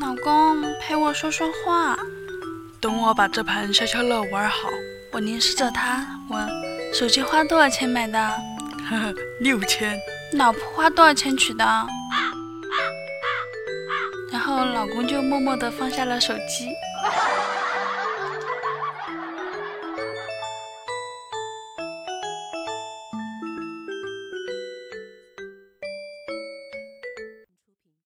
老公，陪我说说话。等我把这盘消消乐玩好，我凝视着他问：“手机花多少钱买的？”“呵呵，六千。”“老婆花多少钱娶的？”然后老公就默默地放下了手机。